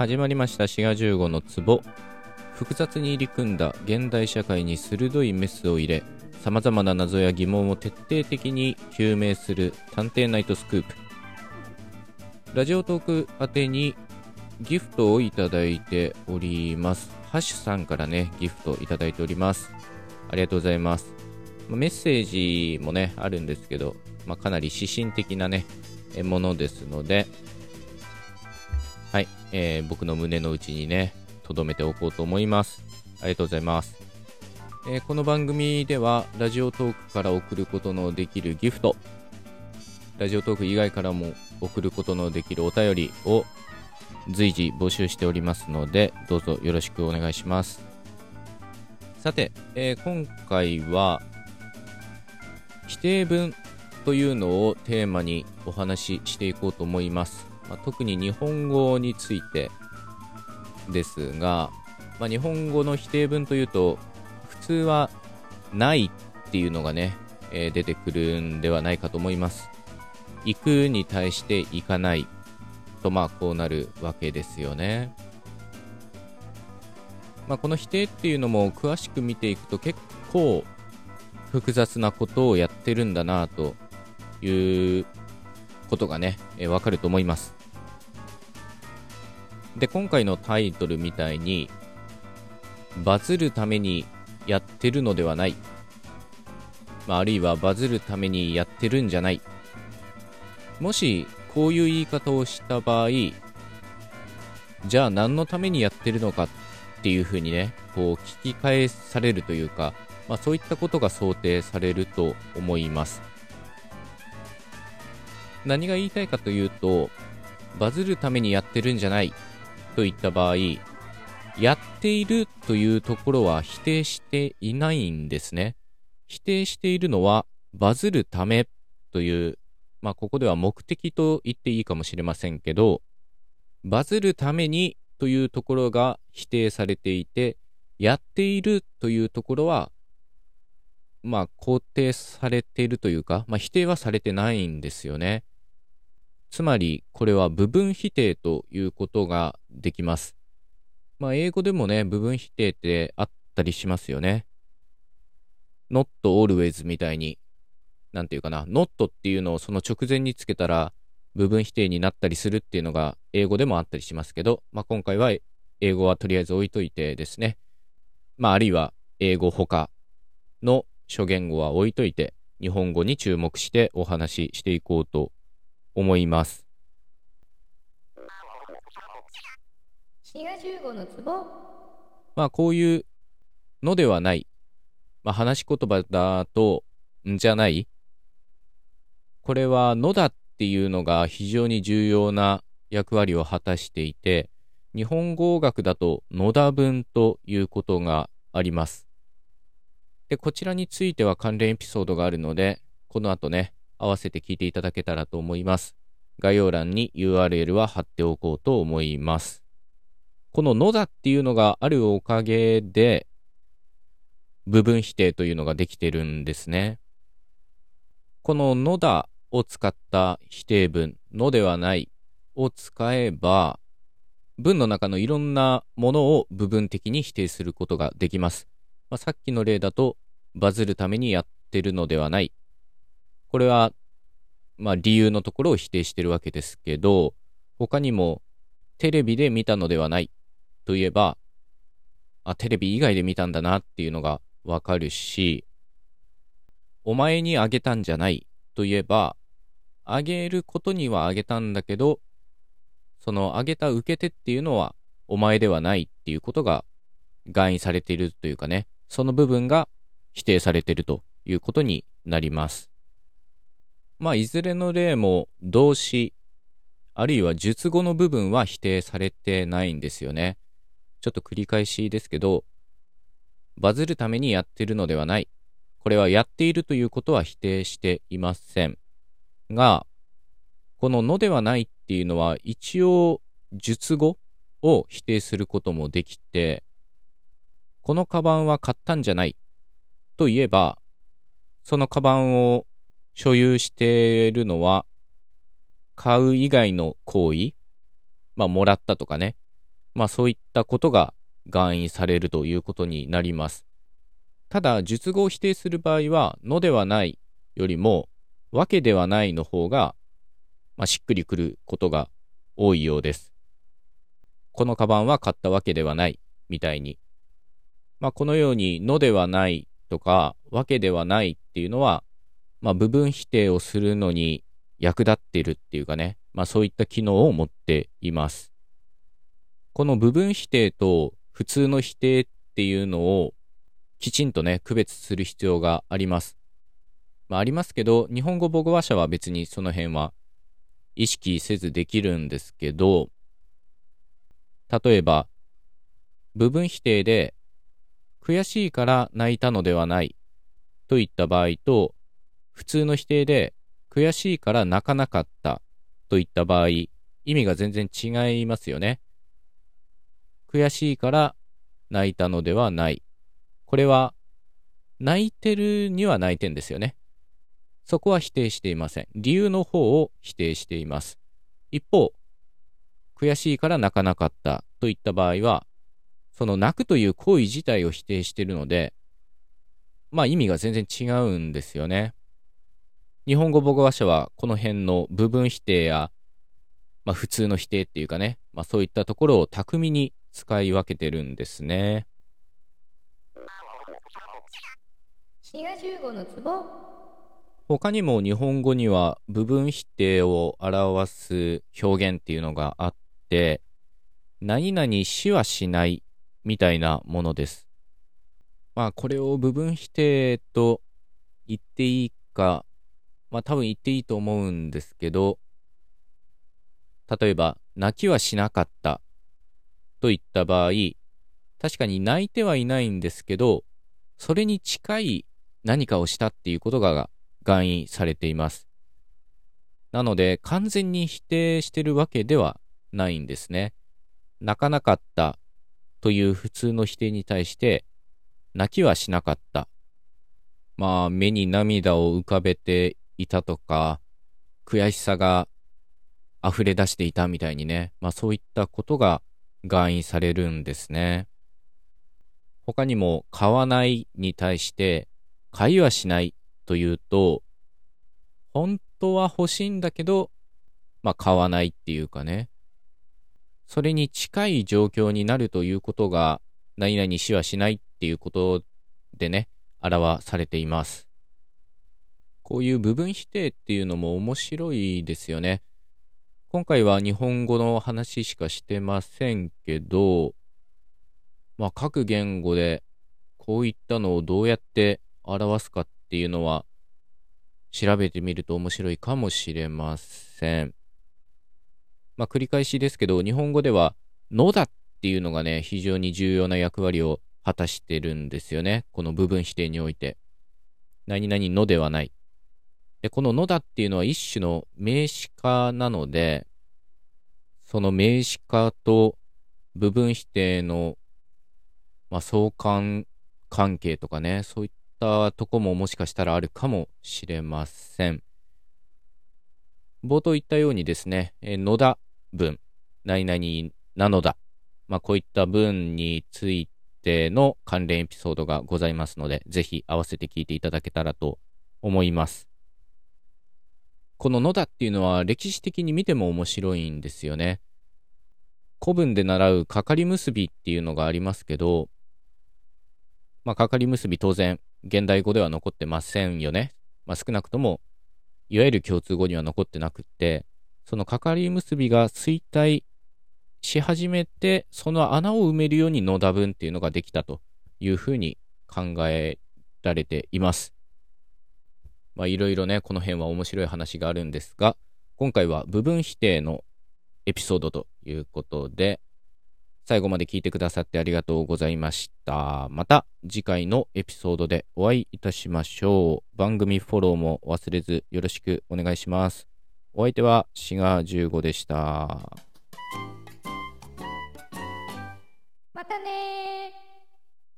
始まりました滋賀15の壺。複雑に入り組んだ現代社会に鋭いメスを入れさまざまな謎や疑問を徹底的に究明する探偵ナイトスクープ。ラジオトーク宛てにギフトをいただいております。ハッシュさんからねギフトいただいております。ありがとうございます。メッセージもねあるんですけど、まあ、かなり指針的なねものですのではい、えー、僕の胸の内にね留めておこうと思います。ありがとうございます。えー、この番組ではラジオトークから送ることのできるギフト。ラジオトーク以外からも送ることのできるお便りを随時募集しておりますのでどうぞよろしくお願いします。さて、えー、今回は否定文というのをテーマにお話ししていこうと思います、まあ、特に日本語についてですが、まあ、日本語の否定文というと普通はないっていうのがね、えー、出てくるんではないかと思います行くに対して行かないとまあこうなるわけですよねまあ、この否定っていうのも詳しく見ていくと結構複雑なことをやってるんだなということがね、えー、わかると思います。で、今回のタイトルみたいに、バズるためにやってるのではない。まあ、あるいはバズるためにやってるんじゃない。もし、こういう言い方をした場合、じゃあ何のためにやってるのかっていうふうにね、こう聞き返されるというか、まあ、そういったことが想定されると思います。何が言いたいかというと、バズるためにやってるんじゃないといった場合、やっているというところは否定していないんですね。否定しているのはバズるためという、まあここでは目的と言っていいかもしれませんけど、バズるためにというところが否定されていて、やっているというところは、まあ肯定されているというか、まあ否定はされてないんですよね。つまり、これは部分否定ということができます。まあ、英語でもね、部分否定ってあったりしますよね。not always みたいに、なんていうかな、not っていうのをその直前につけたら、部分否定になったりするっていうのが英語でもあったりしますけど、まあ、今回は英語はとりあえず置いといてですね。まあ、あるいは英語他の諸言語は置いといて、日本語に注目してお話ししていこうと思います。まあこういうのではない、まあ、話し言葉だとんじゃないこれはのだっていうのが非常に重要な役割を果たしていて日本語学だと野田文ということがあります。で、こちらについては関連エピソードがあるので、この後ね、合わせて聞いていただけたらと思います。概要欄に URL は貼っておこうと思います。こののだっていうのがあるおかげで、部分否定というのができてるんですね。こののだを使った否定文、のではないを使えば、文の中のいろんなものを部分的に否定することができます。まあ、さっきの例だと、バズるためにやってるのではないこれは、まあ理由のところを否定してるわけですけど、他にもテレビで見たのではないといえば、あ、テレビ以外で見たんだなっていうのがわかるし、お前にあげたんじゃないといえば、あげることにはあげたんだけど、そのあげた受け手っていうのはお前ではないっていうことが含意されているというかね、その部分が否定されているということになります。まあ、いずれの例も動詞、あるいは述語の部分は否定されてないんですよね。ちょっと繰り返しですけど、バズるためにやってるのではない。これはやっているということは否定していません。が、こののではないっていうのは一応述語を否定することもできて、このカバンは買ったんじゃないと言えば、そのカバンを所有しているのは、買う以外の行為、まあ、もらったとかね、まあそういったことが含意されるということになります。ただ、述語を否定する場合は、のではないよりも、わけではないの方が、まあ、しっくりくることが多いようです。このカバンは買ったわけではないみたいに。まあ、このように、のではないとか、わけではないっていうのは、まあ、部分否定をするのに役立ってるっていうかね、まあ、そういった機能を持っています。この部分否定と普通の否定っていうのをきちんとね、区別する必要があります。まあ、ありますけど、日本語母語話者は別にその辺は意識せずできるんですけど、例えば、部分否定で、悔しいから泣いたのではないといった場合と、普通の否定で、悔しいから泣かなかったといった場合、意味が全然違いますよね。悔しいから泣いたのではない。これは、泣いてるには泣いてんですよね。そこは否定していません。理由の方を否定しています。一方、悔しいから泣かなかったといった場合は、その泣くという行為自体を否定しているので、まあ意味が全然違うんですよね。日本語母語話者はこの辺の部分否定や、まあ普通の否定っていうかね、まあそういったところを巧みに使い分けてるんですね。滋賀15のツボ他にも日本語には部分否定を表す表現っていうのがあって、何々しはしないみたいなものです。まあこれを部分否定と言っていいか、まあ多分言っていいと思うんですけど、例えば、泣きはしなかったといった場合、確かに泣いてはいないんですけど、それに近い何かをしたっていうことが含意されています。なので、完全に否定してるわけではないんですね。泣かなかったという普通の否定に対して、泣きはしなかった。まあ、目に涙を浮かべていたとか、悔しさが溢れ出していたみたいにね、まあそういったことが含意されるんですね。他にも、買わないに対して、買いはしないというと、本当は欲しいんだけど、まあ買わないっていうかね。それに近い状況になるということが、何々しはしないっていうことでね、表されています。こういう部分否定っていうのも面白いですよね。今回は日本語の話しかしてませんけど、まあ各言語でこういったのをどうやって表すかっていうのは調べてみると面白いかもしれません。まあ、繰り返しですけど、日本語では、のだっていうのがね、非常に重要な役割を果たしてるんですよね。この部分否定において。何々のではない。で、こののだっていうのは一種の名詞化なので、その名詞化と部分否定の、まあ、相関関係とかね、そういったとこももしかしたらあるかもしれません。冒頭言ったようにですね、え野田文、何々なのだ。まあ、こういった文についての関連エピソードがございますので、ぜひ合わせて聞いていただけたらと思います。この野田っていうのは歴史的に見ても面白いんですよね。古文で習うかかり結びっていうのがありますけど、まあ、かかり結び当然現代語では残ってませんよね。まあ、少なくとも、いわゆる共通語には残ってなくって、そのかかり結びが衰退し始めて、その穴を埋めるように野田文っていうのができたというふうに考えられています。まあいろいろね、この辺は面白い話があるんですが、今回は部分否定のエピソードということで、最後まで聞いてくださってありがとうございました。また次回のエピソードでお会いいたしましょう。番組フォローも忘れずよろしくお願いします。お相手はシガー15でした。またね